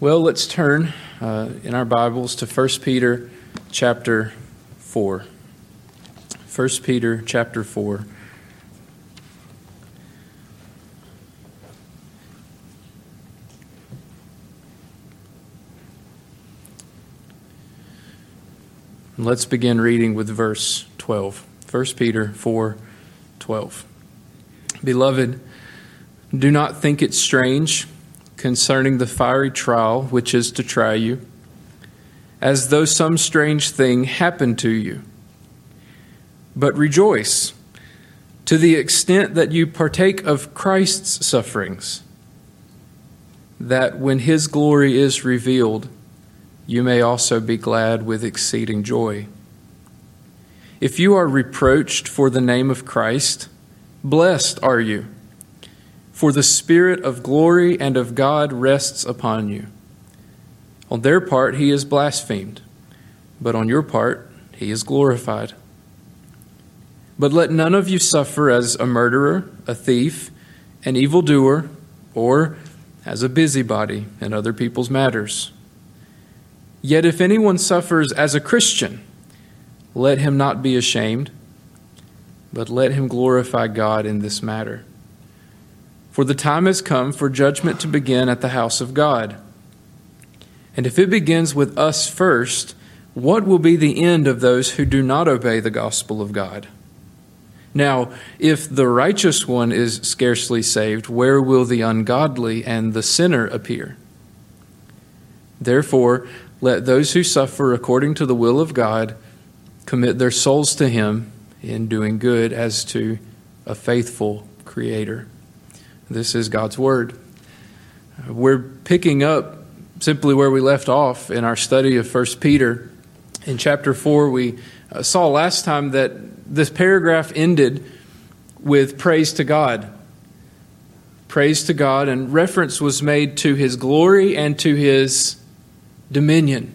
Well, let's turn uh, in our Bibles to 1 Peter chapter 4. 1 Peter chapter 4. Let's begin reading with verse 12. 1 Peter 4 12. Beloved, do not think it strange concerning the fiery trial which is to try you, as though some strange thing happened to you. But rejoice to the extent that you partake of Christ's sufferings, that when his glory is revealed, you may also be glad with exceeding joy. If you are reproached for the name of Christ, blessed are you for the Spirit of glory and of God rests upon you. On their part, he is blasphemed, but on your part, he is glorified. But let none of you suffer as a murderer, a thief, an evildoer, or as a busybody in other people's matters. Yet if anyone suffers as a Christian, let him not be ashamed, but let him glorify God in this matter. For the time has come for judgment to begin at the house of God. And if it begins with us first, what will be the end of those who do not obey the gospel of God? Now, if the righteous one is scarcely saved, where will the ungodly and the sinner appear? Therefore, let those who suffer according to the will of God commit their souls to Him in doing good as to a faithful Creator. This is God's Word. We're picking up simply where we left off in our study of 1 Peter. In chapter 4, we uh, saw last time that this paragraph ended with praise to God. Praise to God, and reference was made to his glory and to his dominion.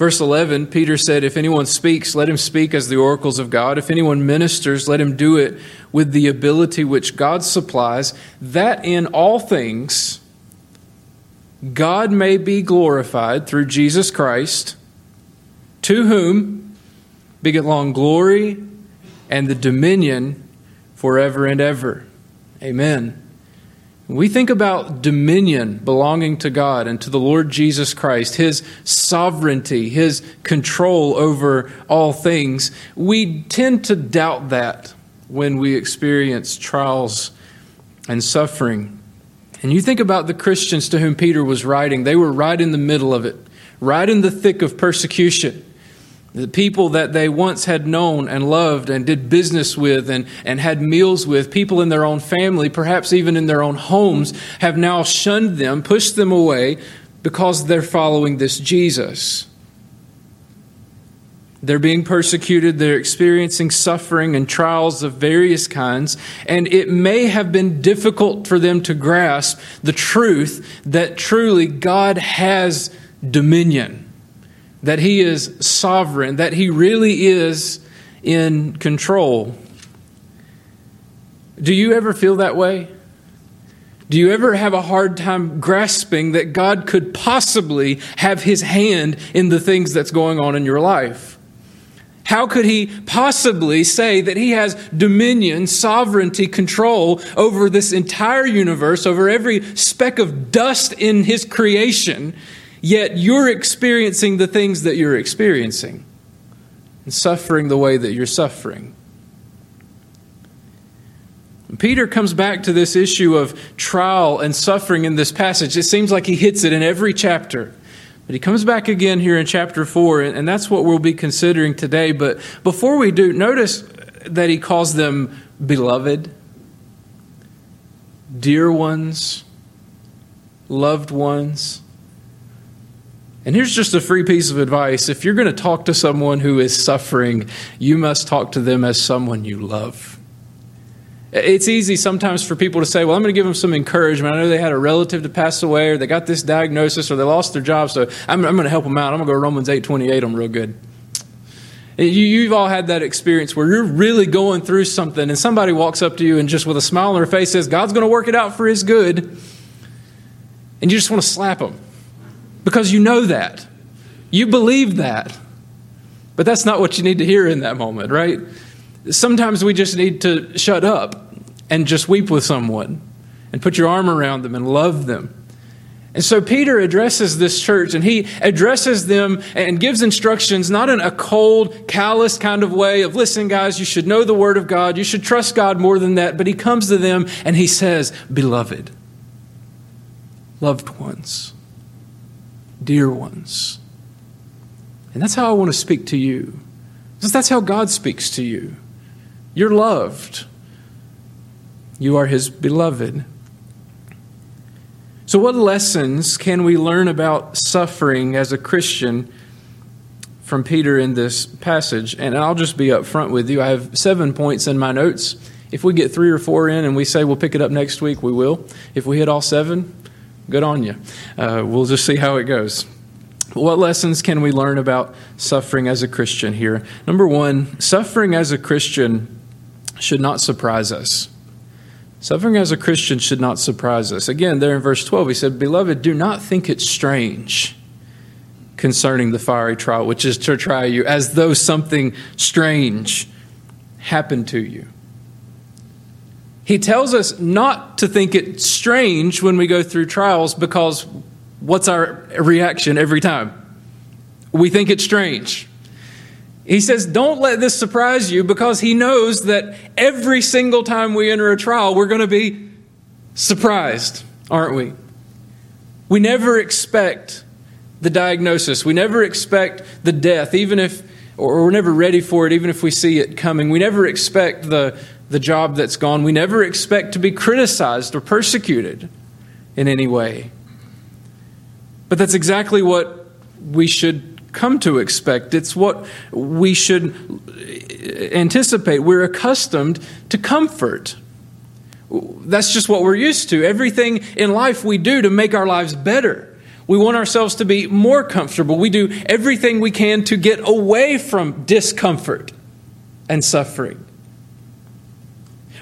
Verse 11, Peter said, If anyone speaks, let him speak as the oracles of God. If anyone ministers, let him do it with the ability which God supplies, that in all things God may be glorified through Jesus Christ, to whom be get long glory and the dominion forever and ever. Amen. We think about dominion belonging to God and to the Lord Jesus Christ, His sovereignty, His control over all things, we tend to doubt that when we experience trials and suffering. And you think about the Christians to whom Peter was writing, they were right in the middle of it, right in the thick of persecution. The people that they once had known and loved and did business with and, and had meals with, people in their own family, perhaps even in their own homes, have now shunned them, pushed them away because they're following this Jesus. They're being persecuted, they're experiencing suffering and trials of various kinds, and it may have been difficult for them to grasp the truth that truly God has dominion, that He is sovereign, that He really is in control. Do you ever feel that way? Do you ever have a hard time grasping that God could possibly have His hand in the things that's going on in your life? How could he possibly say that he has dominion, sovereignty, control over this entire universe, over every speck of dust in his creation, yet you're experiencing the things that you're experiencing and suffering the way that you're suffering? Peter comes back to this issue of trial and suffering in this passage. It seems like he hits it in every chapter. But he comes back again here in chapter 4, and that's what we'll be considering today. But before we do, notice that he calls them beloved, dear ones, loved ones. And here's just a free piece of advice. If you're going to talk to someone who is suffering, you must talk to them as someone you love. It's easy sometimes for people to say, Well, I'm going to give them some encouragement. I know they had a relative to pass away, or they got this diagnosis, or they lost their job, so I'm, I'm going to help them out. I'm going to go Romans 8 28 them real good. You, have all had that experience where you're really going through something, and somebody walks up to you and just with a smile on their face says, God's going to work it out for his good. And you just want to slap them. Because you know that. You believe that. But that's not what you need to hear in that moment, right? Sometimes we just need to shut up and just weep with someone and put your arm around them and love them. And so Peter addresses this church and he addresses them and gives instructions, not in a cold, callous kind of way of, listen, guys, you should know the word of God. You should trust God more than that. But he comes to them and he says, Beloved, loved ones, dear ones. And that's how I want to speak to you. Because that's how God speaks to you. You're loved. You are his beloved. So, what lessons can we learn about suffering as a Christian from Peter in this passage? And I'll just be up front with you. I have seven points in my notes. If we get three or four in and we say we'll pick it up next week, we will. If we hit all seven, good on you. Uh, we'll just see how it goes. What lessons can we learn about suffering as a Christian here? Number one, suffering as a Christian should not surprise us. Suffering as a Christian should not surprise us. Again, there in verse 12, he said, Beloved, do not think it strange concerning the fiery trial, which is to try you, as though something strange happened to you. He tells us not to think it strange when we go through trials because what's our reaction every time? We think it's strange. He says, Don't let this surprise you because he knows that every single time we enter a trial, we're going to be surprised, aren't we? We never expect the diagnosis. We never expect the death, even if, or we're never ready for it, even if we see it coming. We never expect the, the job that's gone. We never expect to be criticized or persecuted in any way. But that's exactly what we should come to expect. It's what we should anticipate. We're accustomed to comfort. That's just what we're used to. Everything in life we do to make our lives better. We want ourselves to be more comfortable. We do everything we can to get away from discomfort and suffering.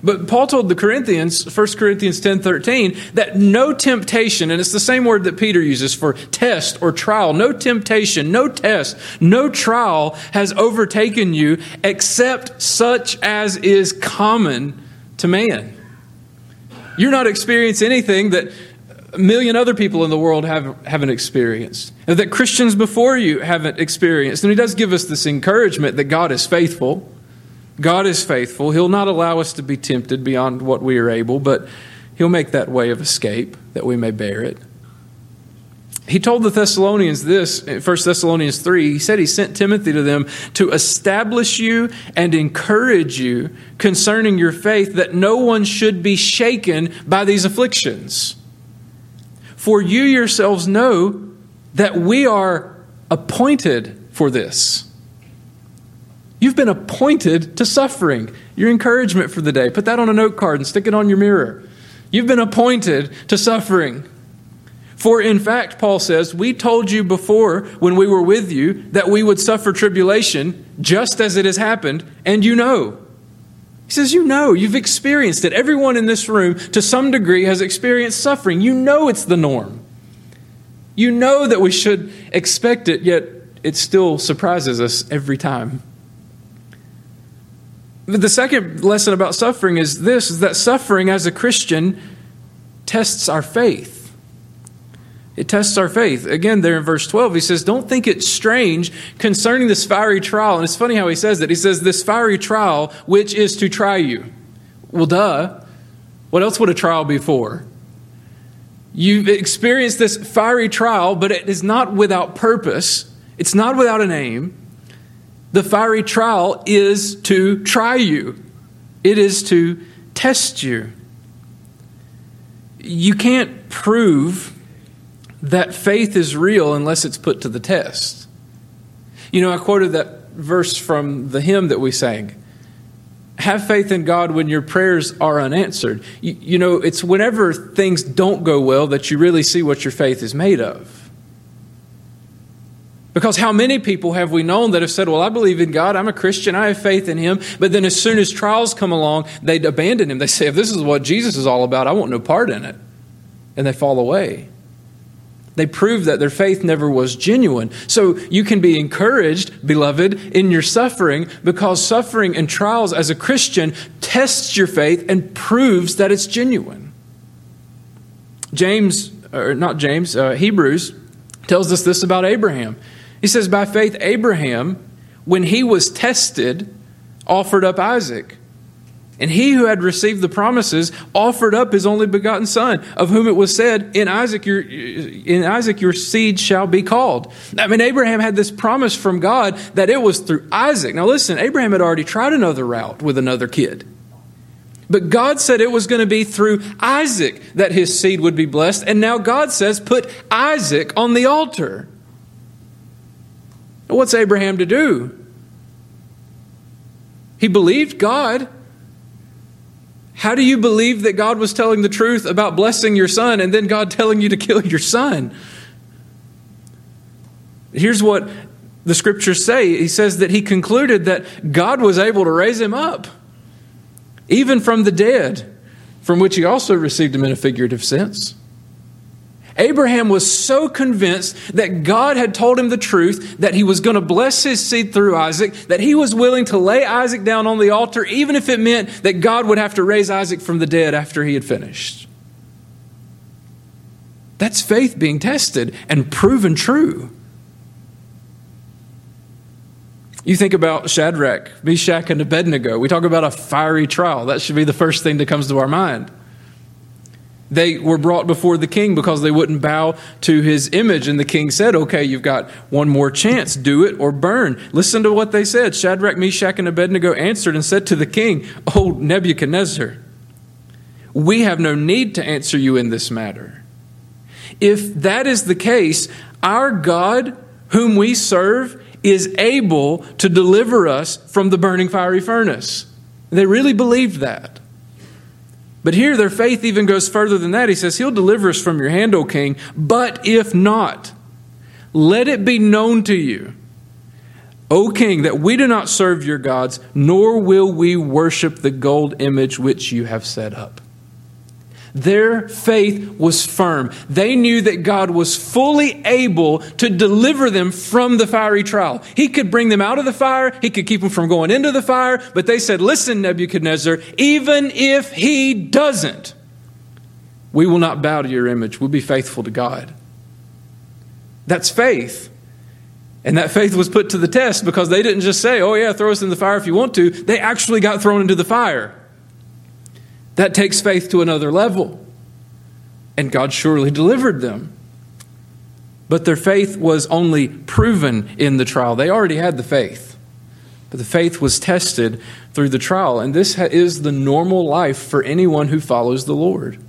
But Paul told the Corinthians, 1 Corinthians 10 13, that no temptation, and it's the same word that Peter uses for test or trial, no temptation, no test, no trial has overtaken you except such as is common to man. You're not experiencing anything that a million other people in the world have, haven't experienced, that Christians before you haven't experienced. And he does give us this encouragement that God is faithful God is faithful. He'll not allow us to be tempted beyond what we are able, but He'll make that way of escape that we may bear it. He told the Thessalonians this in 1 Thessalonians 3. He said he sent Timothy to them to establish you and encourage you concerning your faith, that no one should be shaken by these afflictions. For you yourselves know that we are appointed for this. You've been appointed to suffering. Your encouragement for the day. Put that on a note card and stick it on your mirror. You've been appointed to suffering. For in fact, Paul says, we told you before when we were with you that we would suffer tribulation just as it has happened, and you know. He says, You know, you've experienced it. Everyone in this room, to some degree, has experienced suffering. You know it's the norm. You know that we should expect it, yet it still surprises us every time. The second lesson about suffering is this is that suffering as a Christian tests our faith. It tests our faith. Again, there in verse 12, he says, Don't think it strange concerning this fiery trial. And it's funny how he says that. He says, This fiery trial, which is to try you. Well, duh. What else would a trial be for? You've experienced this fiery trial, but it is not without purpose, it's not without an aim. The fiery trial is to try you, it is to test you. You can't prove that faith is real unless it's put to the test. You know, I quoted that verse from the hymn that we sang. Have faith in God when your prayers are unanswered. You, you know, it's whenever things don't go well that you really see what your faith is made of. Because how many people have we known that have said, Well, I believe in God, I'm a Christian, I have faith in Him, but then as soon as trials come along, they abandon Him. They say, If this is what Jesus is all about, I want no part in it. And they fall away. They prove that their faith never was genuine. So you can be encouraged, beloved, in your suffering because suffering and trials as a Christian tests your faith and proves that it's genuine. James, or not James, uh, Hebrews tells us this about Abraham. He says, By faith, Abraham, when he was tested, offered up Isaac. And he who had received the promises offered up his only begotten son, of whom it was said, "In Isaac your in Isaac your seed shall be called." I mean, Abraham had this promise from God that it was through Isaac. Now, listen, Abraham had already tried another route with another kid, but God said it was going to be through Isaac that his seed would be blessed, and now God says, "Put Isaac on the altar." What's Abraham to do? He believed God. How do you believe that God was telling the truth about blessing your son and then God telling you to kill your son? Here's what the scriptures say He says that he concluded that God was able to raise him up, even from the dead, from which he also received him in a figurative sense. Abraham was so convinced that God had told him the truth, that he was going to bless his seed through Isaac, that he was willing to lay Isaac down on the altar, even if it meant that God would have to raise Isaac from the dead after he had finished. That's faith being tested and proven true. You think about Shadrach, Meshach, and Abednego. We talk about a fiery trial. That should be the first thing that comes to our mind. They were brought before the king because they wouldn't bow to his image. And the king said, Okay, you've got one more chance. Do it or burn. Listen to what they said. Shadrach, Meshach, and Abednego answered and said to the king, O Nebuchadnezzar, we have no need to answer you in this matter. If that is the case, our God, whom we serve, is able to deliver us from the burning fiery furnace. They really believed that. But here, their faith even goes further than that. He says, He'll deliver us from your hand, O king. But if not, let it be known to you, O king, that we do not serve your gods, nor will we worship the gold image which you have set up. Their faith was firm. They knew that God was fully able to deliver them from the fiery trial. He could bring them out of the fire, He could keep them from going into the fire, but they said, Listen, Nebuchadnezzar, even if He doesn't, we will not bow to your image. We'll be faithful to God. That's faith. And that faith was put to the test because they didn't just say, Oh, yeah, throw us in the fire if you want to. They actually got thrown into the fire. That takes faith to another level. And God surely delivered them. But their faith was only proven in the trial. They already had the faith. But the faith was tested through the trial. And this is the normal life for anyone who follows the Lord.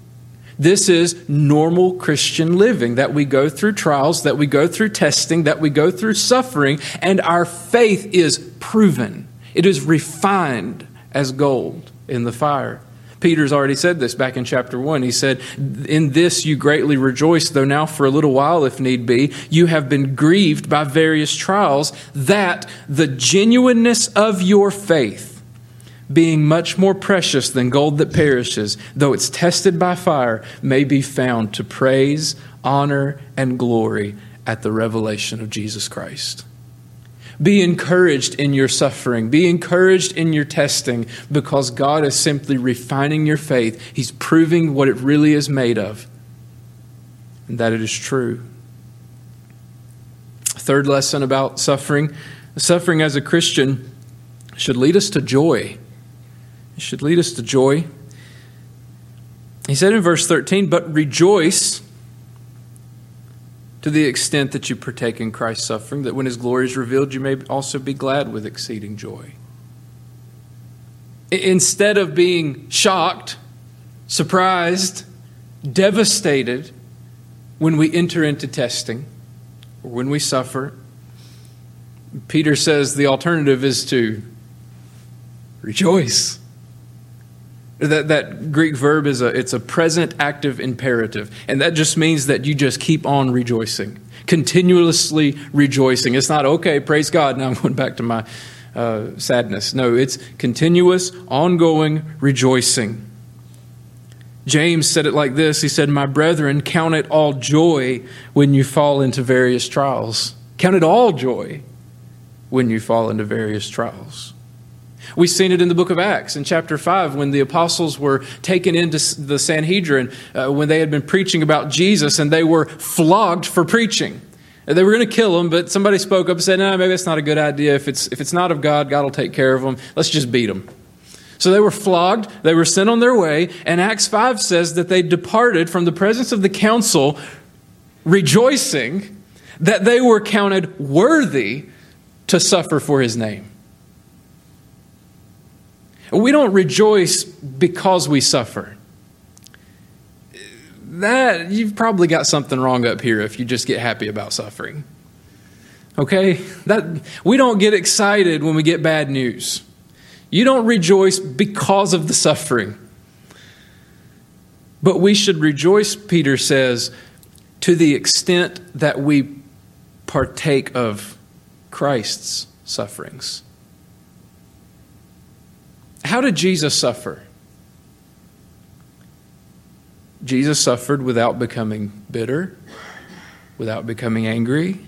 This is normal Christian living that we go through trials, that we go through testing, that we go through suffering, and our faith is proven. It is refined as gold in the fire. Peter's already said this back in chapter 1. He said, In this you greatly rejoice, though now for a little while, if need be, you have been grieved by various trials, that the genuineness of your faith, being much more precious than gold that perishes, though it's tested by fire, may be found to praise, honor, and glory at the revelation of Jesus Christ. Be encouraged in your suffering. Be encouraged in your testing because God is simply refining your faith. He's proving what it really is made of and that it is true. Third lesson about suffering suffering as a Christian should lead us to joy. It should lead us to joy. He said in verse 13, But rejoice to the extent that you partake in Christ's suffering, that when his glory is revealed, you may also be glad with exceeding joy. Instead of being shocked, surprised, devastated when we enter into testing or when we suffer, Peter says the alternative is to rejoice. That, that Greek verb is a, it's a present active imperative. And that just means that you just keep on rejoicing, continuously rejoicing. It's not, okay, praise God, now I'm going back to my uh, sadness. No, it's continuous, ongoing rejoicing. James said it like this He said, My brethren, count it all joy when you fall into various trials. Count it all joy when you fall into various trials. We've seen it in the book of Acts in chapter 5 when the apostles were taken into the Sanhedrin uh, when they had been preaching about Jesus and they were flogged for preaching. They were going to kill them, but somebody spoke up and said, No, maybe that's not a good idea. If it's, if it's not of God, God will take care of them. Let's just beat them. So they were flogged, they were sent on their way, and Acts 5 says that they departed from the presence of the council rejoicing that they were counted worthy to suffer for his name. We don't rejoice because we suffer. That you've probably got something wrong up here if you just get happy about suffering. Okay? That we don't get excited when we get bad news. You don't rejoice because of the suffering. But we should rejoice, Peter says, to the extent that we partake of Christ's sufferings. How did Jesus suffer? Jesus suffered without becoming bitter, without becoming angry,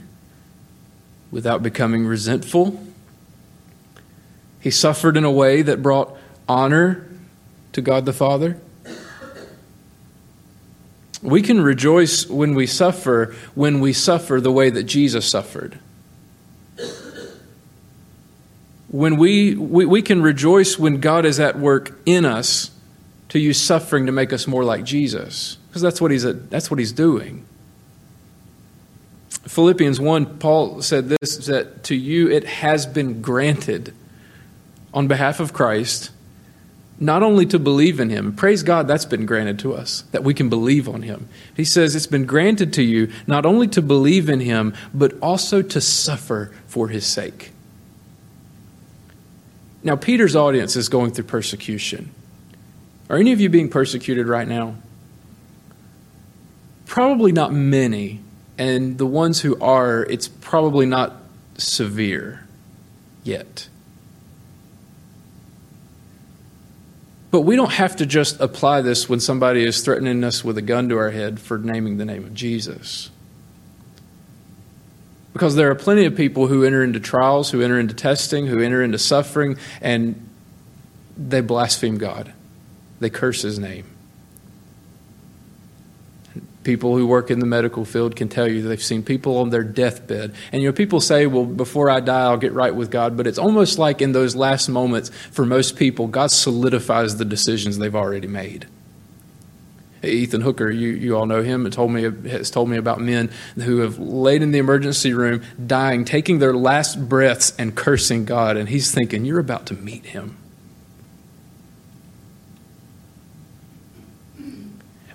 without becoming resentful. He suffered in a way that brought honor to God the Father. We can rejoice when we suffer, when we suffer the way that Jesus suffered. When we, we, we can rejoice when God is at work in us to use suffering to make us more like Jesus, because that's what he's, that's what he's doing. Philippians 1, Paul said this that to you it has been granted on behalf of Christ not only to believe in him, praise God, that's been granted to us, that we can believe on him. He says it's been granted to you not only to believe in him, but also to suffer for his sake. Now, Peter's audience is going through persecution. Are any of you being persecuted right now? Probably not many. And the ones who are, it's probably not severe yet. But we don't have to just apply this when somebody is threatening us with a gun to our head for naming the name of Jesus. Because there are plenty of people who enter into trials, who enter into testing, who enter into suffering, and they blaspheme God. They curse his name. People who work in the medical field can tell you they've seen people on their deathbed. And you know, people say, well, before I die, I'll get right with God. But it's almost like in those last moments, for most people, God solidifies the decisions they've already made. Ethan Hooker, you, you all know him, told me, has told me about men who have laid in the emergency room, dying, taking their last breaths and cursing God. And he's thinking, You're about to meet him.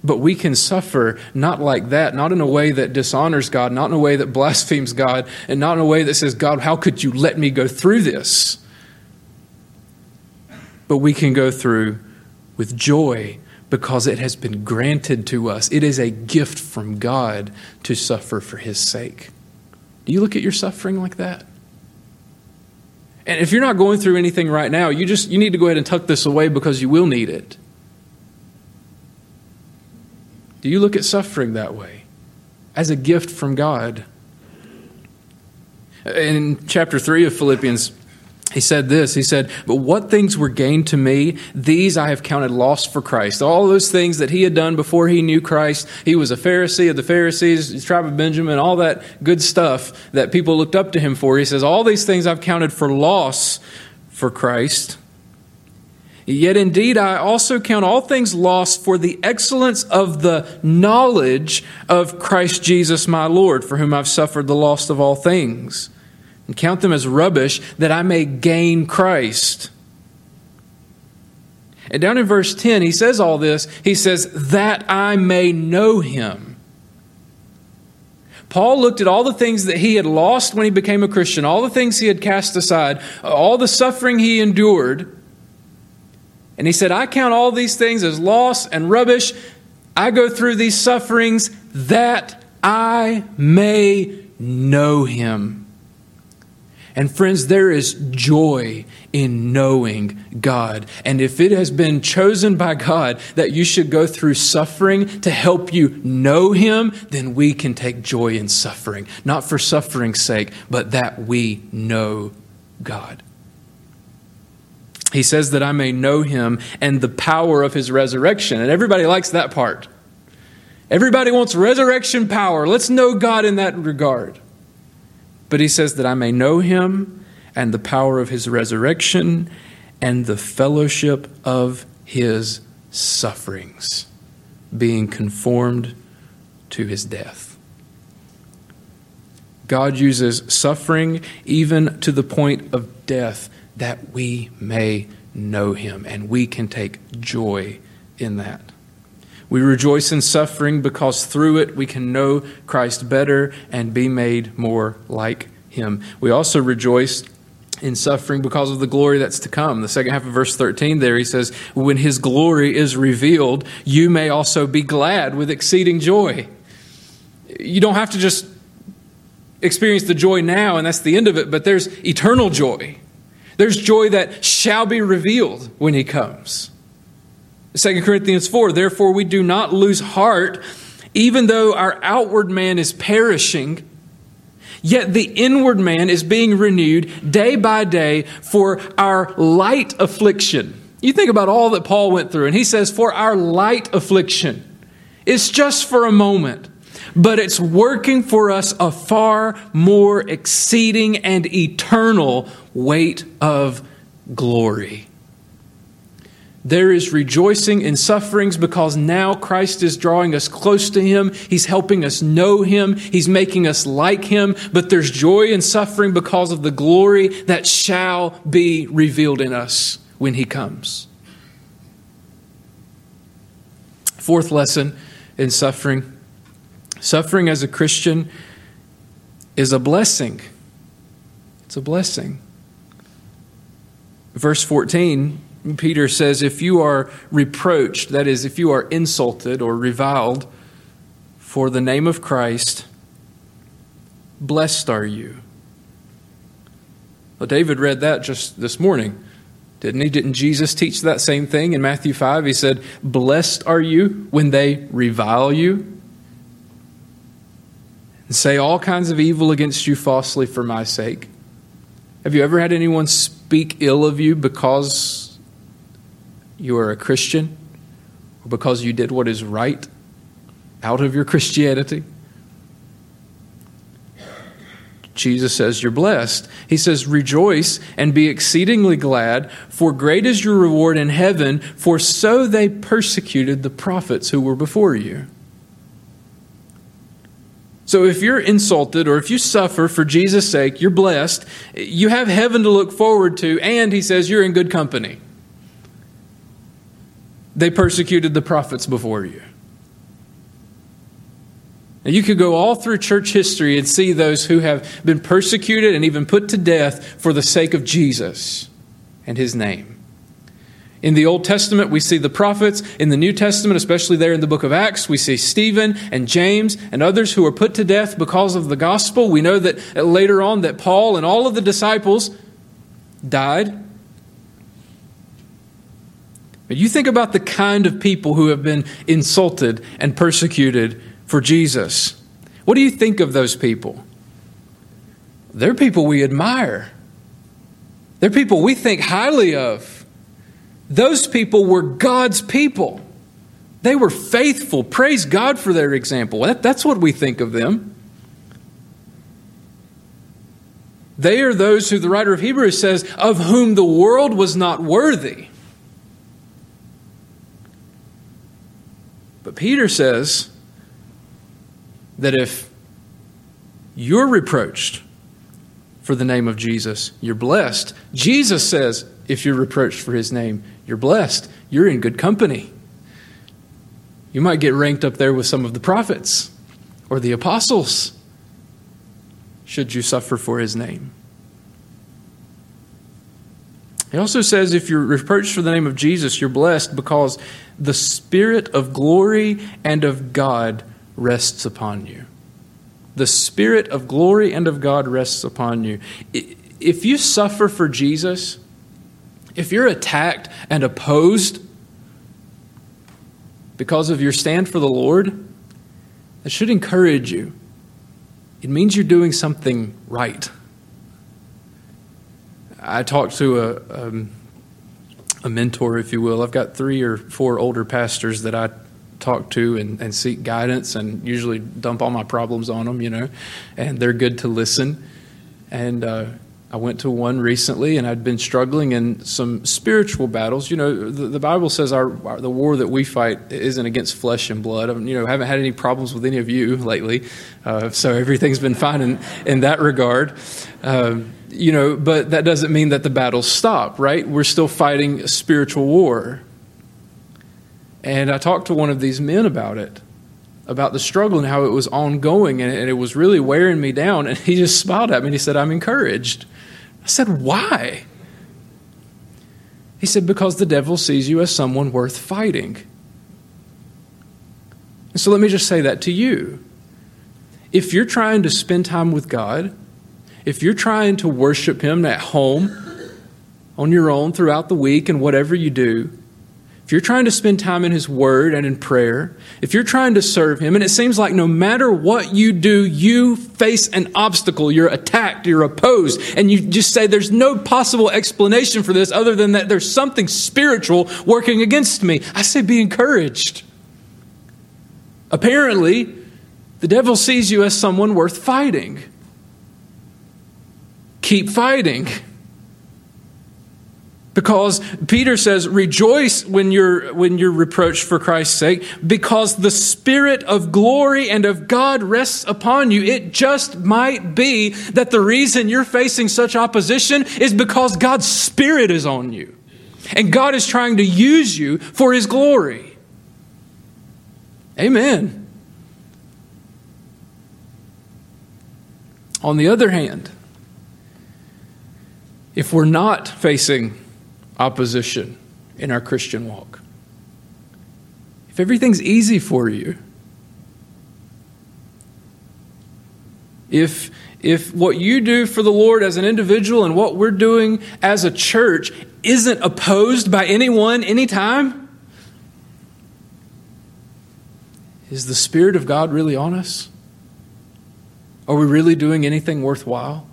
But we can suffer not like that, not in a way that dishonors God, not in a way that blasphemes God, and not in a way that says, God, how could you let me go through this? But we can go through with joy because it has been granted to us. It is a gift from God to suffer for His sake. Do you look at your suffering like that? And if you're not going through anything right now, you just you need to go ahead and tuck this away because you will need it. Do you look at suffering that way? As a gift from God? In chapter 3 of Philippians, he said this He said, But what things were gained to me, these I have counted loss for Christ. All those things that he had done before he knew Christ. He was a Pharisee of the Pharisees, the tribe of Benjamin, all that good stuff that people looked up to him for. He says, All these things I've counted for loss for Christ. Yet indeed, I also count all things lost for the excellence of the knowledge of Christ Jesus my Lord, for whom I've suffered the loss of all things, and count them as rubbish that I may gain Christ. And down in verse 10, he says all this. He says, that I may know him. Paul looked at all the things that he had lost when he became a Christian, all the things he had cast aside, all the suffering he endured and he said, I count all these things as loss and rubbish. I go through these sufferings that I may know him And friends, there is joy in knowing God. And if it has been chosen by God that you should go through suffering to help you know Him, then we can take joy in suffering. Not for suffering's sake, but that we know God. He says that I may know Him and the power of His resurrection. And everybody likes that part. Everybody wants resurrection power. Let's know God in that regard. But he says that I may know him and the power of his resurrection and the fellowship of his sufferings, being conformed to his death. God uses suffering even to the point of death that we may know him, and we can take joy in that. We rejoice in suffering because through it we can know Christ better and be made more like him. We also rejoice in suffering because of the glory that's to come. The second half of verse 13 there, he says, When his glory is revealed, you may also be glad with exceeding joy. You don't have to just experience the joy now and that's the end of it, but there's eternal joy. There's joy that shall be revealed when he comes. 2 Corinthians 4 Therefore, we do not lose heart, even though our outward man is perishing. Yet the inward man is being renewed day by day for our light affliction. You think about all that Paul went through, and he says, For our light affliction. It's just for a moment, but it's working for us a far more exceeding and eternal weight of glory. There is rejoicing in sufferings because now Christ is drawing us close to Him. He's helping us know Him. He's making us like Him. But there's joy in suffering because of the glory that shall be revealed in us when He comes. Fourth lesson in suffering suffering as a Christian is a blessing. It's a blessing. Verse 14 Peter says, if you are reproached, that is, if you are insulted or reviled for the name of Christ, blessed are you. Well, David read that just this morning, didn't he? Didn't Jesus teach that same thing in Matthew 5? He said, Blessed are you when they revile you and say all kinds of evil against you falsely for my sake. Have you ever had anyone speak ill of you because you are a Christian or because you did what is right out of your Christianity. Jesus says, You're blessed. He says, Rejoice and be exceedingly glad, for great is your reward in heaven, for so they persecuted the prophets who were before you. So if you're insulted or if you suffer for Jesus' sake, you're blessed. You have heaven to look forward to, and he says, You're in good company. They persecuted the prophets before you. You could go all through church history and see those who have been persecuted and even put to death for the sake of Jesus and his name. In the Old Testament, we see the prophets. In the New Testament, especially there in the book of Acts, we see Stephen and James and others who were put to death because of the gospel. We know that later on that Paul and all of the disciples died but you think about the kind of people who have been insulted and persecuted for Jesus. What do you think of those people? They're people we admire. They're people we think highly of. Those people were God's people. They were faithful. Praise God for their example. That, that's what we think of them. They are those who the writer of Hebrews says, of whom the world was not worthy. But Peter says that if you're reproached for the name of Jesus, you're blessed. Jesus says if you're reproached for his name, you're blessed. You're in good company. You might get ranked up there with some of the prophets or the apostles should you suffer for his name. He also says if you're reproached for the name of Jesus, you're blessed because the Spirit of glory and of God rests upon you. The Spirit of glory and of God rests upon you. if you suffer for Jesus, if you're attacked and opposed because of your stand for the Lord, that should encourage you. It means you're doing something right. I talked to a, um, a mentor, if you will. I've got three or four older pastors that I talk to and, and seek guidance and usually dump all my problems on them, you know, and they're good to listen. And uh, I went to one recently, and I'd been struggling in some spiritual battles. You know, the, the Bible says our, our, the war that we fight isn't against flesh and blood. I you know, haven't had any problems with any of you lately, uh, so everything's been fine in, in that regard. Um, you know, but that doesn't mean that the battles stop, right? We're still fighting a spiritual war. And I talked to one of these men about it, about the struggle and how it was ongoing, and it was really wearing me down. And he just smiled at me and he said, I'm encouraged. I said, Why? He said, Because the devil sees you as someone worth fighting. And so let me just say that to you. If you're trying to spend time with God, if you're trying to worship Him at home, on your own throughout the week, and whatever you do, if you're trying to spend time in His Word and in prayer, if you're trying to serve Him, and it seems like no matter what you do, you face an obstacle, you're attacked, you're opposed, and you just say, There's no possible explanation for this other than that there's something spiritual working against me. I say, Be encouraged. Apparently, the devil sees you as someone worth fighting. Keep fighting. Because Peter says, rejoice when you're, when you're reproached for Christ's sake, because the Spirit of glory and of God rests upon you. It just might be that the reason you're facing such opposition is because God's Spirit is on you. And God is trying to use you for His glory. Amen. On the other hand, if we're not facing opposition in our Christian walk. If everything's easy for you, if if what you do for the Lord as an individual and what we're doing as a church isn't opposed by anyone anytime, is the Spirit of God really on us? Are we really doing anything worthwhile?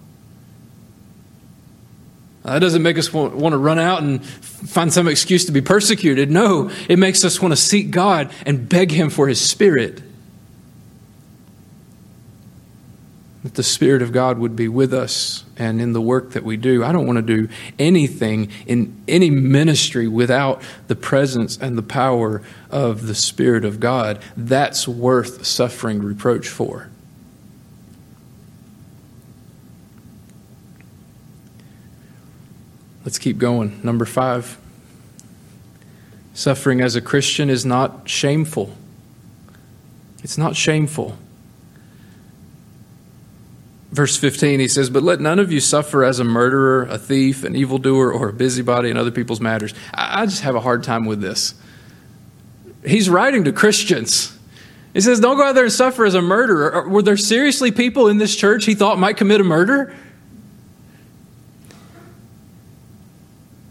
Uh, that doesn't make us want, to run out and find some excuse to be persecuted. No, it makes us want to seek God and beg Him for His Spirit. That the Spirit of God would be with us and in the work that we do. I don't want to do anything in any ministry without the presence and the power of the Spirit of God. That's worth suffering reproach for. Let's keep going. Number five suffering as a Christian is not shameful. It's not shameful. Verse 15, he says, But let none of you suffer as a murderer, a thief, an evildoer, or a busybody in other people's matters. I just have a hard time with this. He's writing to Christians. He says, Don't go out there and suffer as a murderer. Were there seriously people in this church he thought might commit a murder?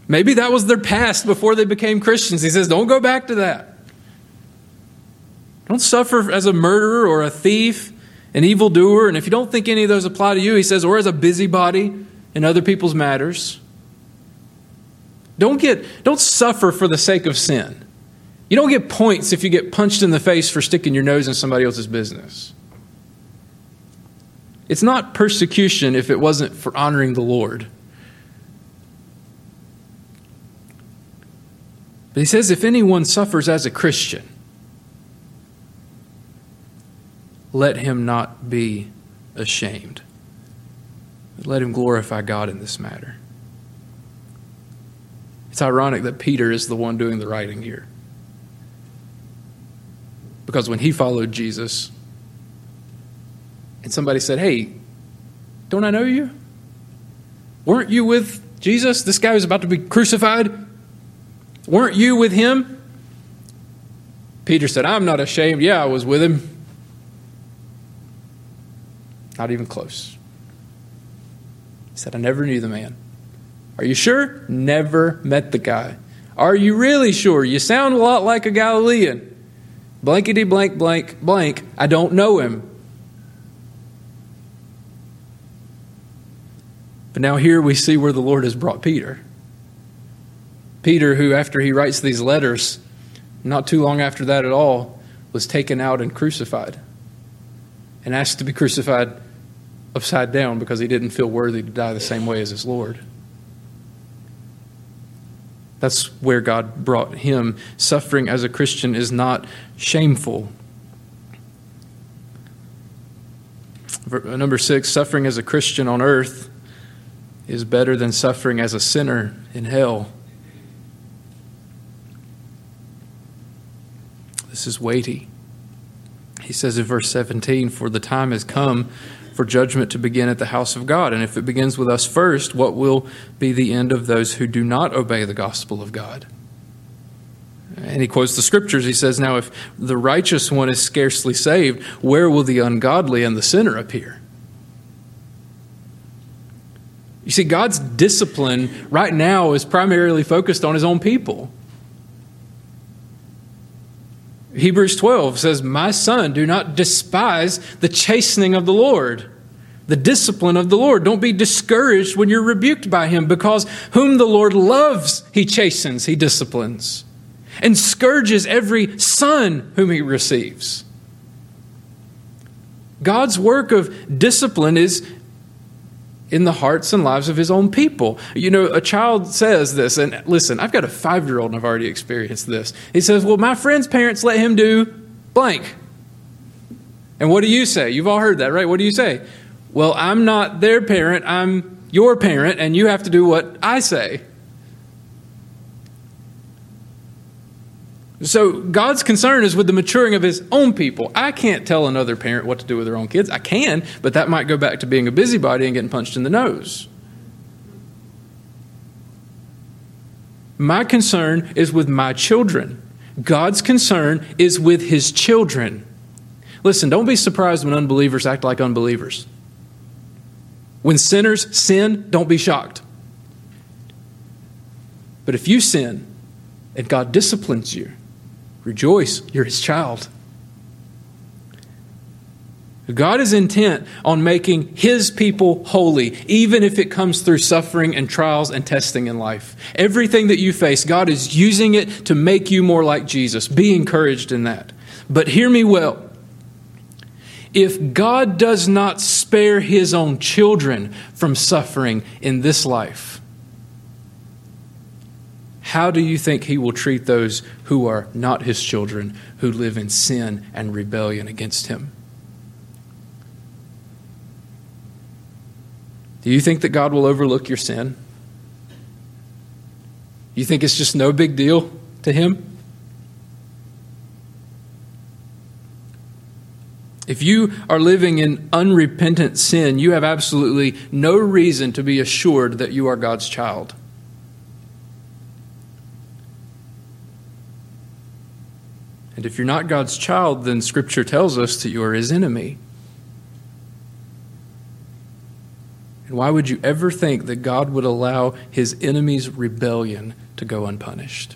Maybe that was their past before they became Christians. He says, don't go back to that. Don't suffer as a murderer or a thief, an evildoer. And if you don't think any of those apply to you, he says, or as a busybody in other people's matters. Don't get don't suffer for the sake of sin. You don't get points if you get punched in the face for sticking your nose in somebody else's business. It's not persecution if it wasn't for honoring the Lord. But he says, if anyone suffers as a Christian, let him not be ashamed. Let him glorify God in this matter. It's ironic that Peter is the one doing the writing here. Because when he followed Jesus, and somebody said, Hey, don't I know you? Weren't you with Jesus? This guy was about to be crucified. Weren't you with him? Peter said, I'm not ashamed. Yeah, I was with him. Not even close. He said, I never knew the man. Are you sure? Never met the guy. Are you really sure? You sound a lot like a Galilean. Blankety blank blank blank. I don't know him. But now here we see where the Lord has brought Peter. Peter, who after he writes these letters, not too long after that at all, was taken out and crucified and asked to be crucified upside down because he didn't feel worthy to die the same way as his Lord. That's where God brought him. Suffering as a Christian is not shameful. Uh, number six, suffering as a Christian on earth is better than suffering as a sinner in hell. This is weighty. He says in verse 17, For the time has come for judgment to begin at the house of God. And if it begins with us first, what will be the end of those who do not obey the gospel of God? And he quotes the scriptures. He says, Now, if the righteous one is scarcely saved, where will the ungodly and the sinner appear? You see, God's discipline right now is primarily focused on his own people. Hebrews 12 says, My son, do not despise the chastening of the Lord, the discipline of the Lord. Don't be discouraged when you're rebuked by him, because whom the Lord loves, he chastens, he disciplines, and scourges every son whom he receives. God's work of discipline is in the hearts and lives of his own people. You know, a child says this, and listen, I've got a five year old and I've already experienced this. He says, Well, my friend's parents let him do blank. And what do you say? You've all heard that, right? What do you say? Well, I'm not their parent, I'm your parent, and you have to do what I say. So God's concern is with the maturing of his own people. I can't tell another parent what to do with their own kids. I can, but that might go back to being a busybody and getting punched in the nose. My concern is with my children. God's concern is with his children. Listen, don't be surprised when unbelievers act like unbelievers. When sinners sin, don't be shocked. But if you sin and God disciplines you, Rejoice, you're his child. God is intent on making his people holy, even if it comes through suffering and trials and testing in life. Everything that you face, God is using it to make you more like Jesus. Be encouraged in that. But hear me well. If God does not spare his own children from suffering in this life, how do you think he will treat those who are not his children, who live in sin and rebellion against him? Do you think that God will overlook your sin? You think it's just no big deal to him? If you are living in unrepentant sin, you have absolutely no reason to be assured that you are God's child. And if you're not God's child, then Scripture tells us that you are his enemy. And why would you ever think that God would allow his enemy's rebellion to go unpunished?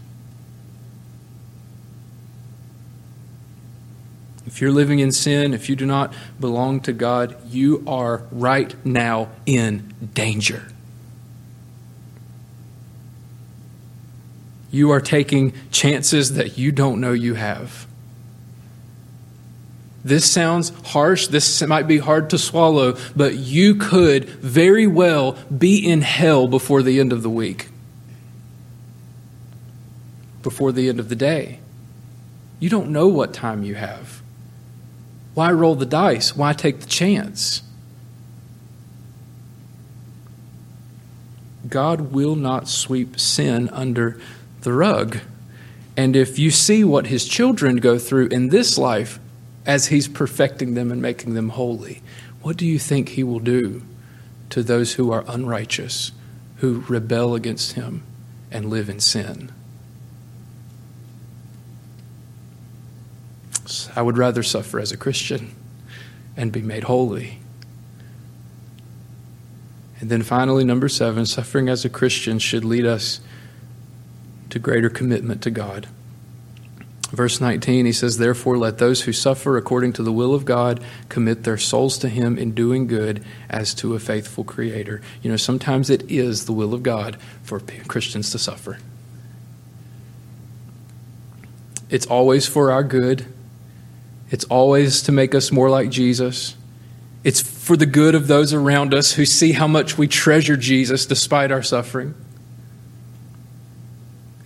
If you're living in sin, if you do not belong to God, you are right now in danger. You are taking chances that you don't know you have. This sounds harsh. This might be hard to swallow, but you could very well be in hell before the end of the week, before the end of the day. You don't know what time you have. Why roll the dice? Why take the chance? God will not sweep sin under the rug. And if you see what his children go through in this life as he's perfecting them and making them holy, what do you think he will do to those who are unrighteous, who rebel against him and live in sin? I would rather suffer as a Christian and be made holy And then finally, number seven, suffering as a Christian should lead us to greater commitment to God. Verse 19, he says, Therefore, let those who suffer according to the will of God commit their souls to Him in doing good as to a faithful Creator. You know, sometimes it is the will of God for Christians to suffer. It's always for our good, it's always to make us more like Jesus. It's for the good of those around us who see how much we treasure Jesus despite our suffering.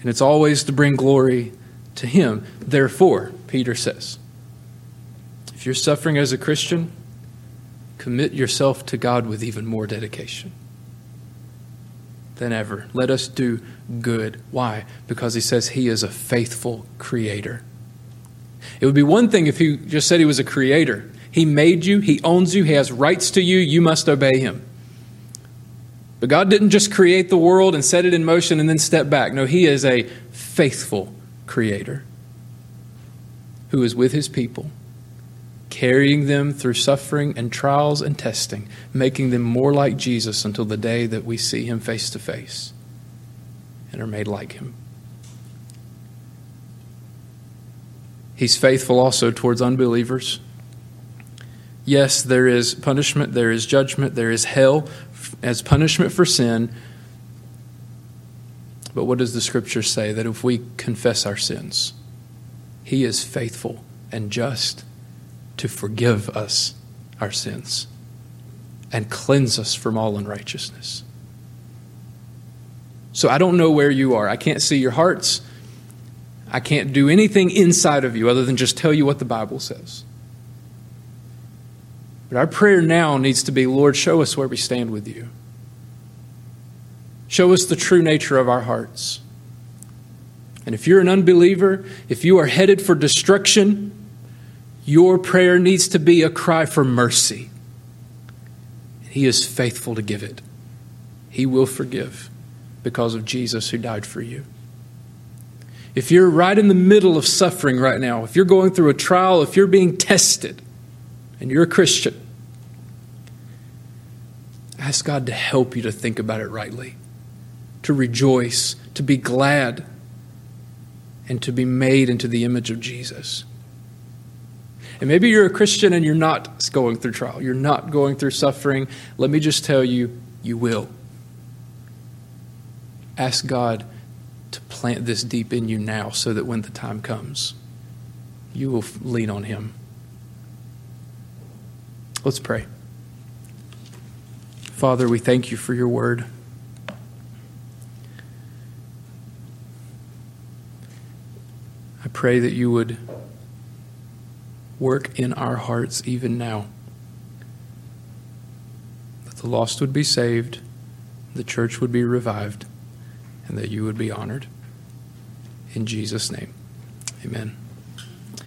And it's always to bring glory to Him. Therefore, Peter says, if you're suffering as a Christian, commit yourself to God with even more dedication than ever. Let us do good. Why? Because He says He is a faithful Creator. It would be one thing if He just said He was a Creator. He made you, He owns you, He has rights to you, you must obey Him. But God didn't just create the world and set it in motion and then step back. No, He is a faithful Creator who is with His people, carrying them through suffering and trials and testing, making them more like Jesus until the day that we see Him face to face and are made like Him. He's faithful also towards unbelievers. Yes, there is punishment, there is judgment, there is hell as punishment for sin. But what does the scripture say? That if we confess our sins, He is faithful and just to forgive us our sins and cleanse us from all unrighteousness. So I don't know where you are. I can't see your hearts. I can't do anything inside of you other than just tell you what the Bible says. But our prayer now needs to be Lord, show us where we stand with you. Show us the true nature of our hearts. And if you're an unbeliever, if you are headed for destruction, your prayer needs to be a cry for mercy. He is faithful to give it. He will forgive because of Jesus who died for you. If you're right in the middle of suffering right now, if you're going through a trial, if you're being tested, and you're a Christian, ask God to help you to think about it rightly, to rejoice, to be glad, and to be made into the image of Jesus. And maybe you're a Christian and you're not going through trial, you're not going through suffering. Let me just tell you, you will. Ask God to plant this deep in you now so that when the time comes, you will lean on Him. Let's pray. Father, we thank you for your word. I pray that you would work in our hearts even now, that the lost would be saved, the church would be revived, and that you would be honored. In Jesus' name, amen.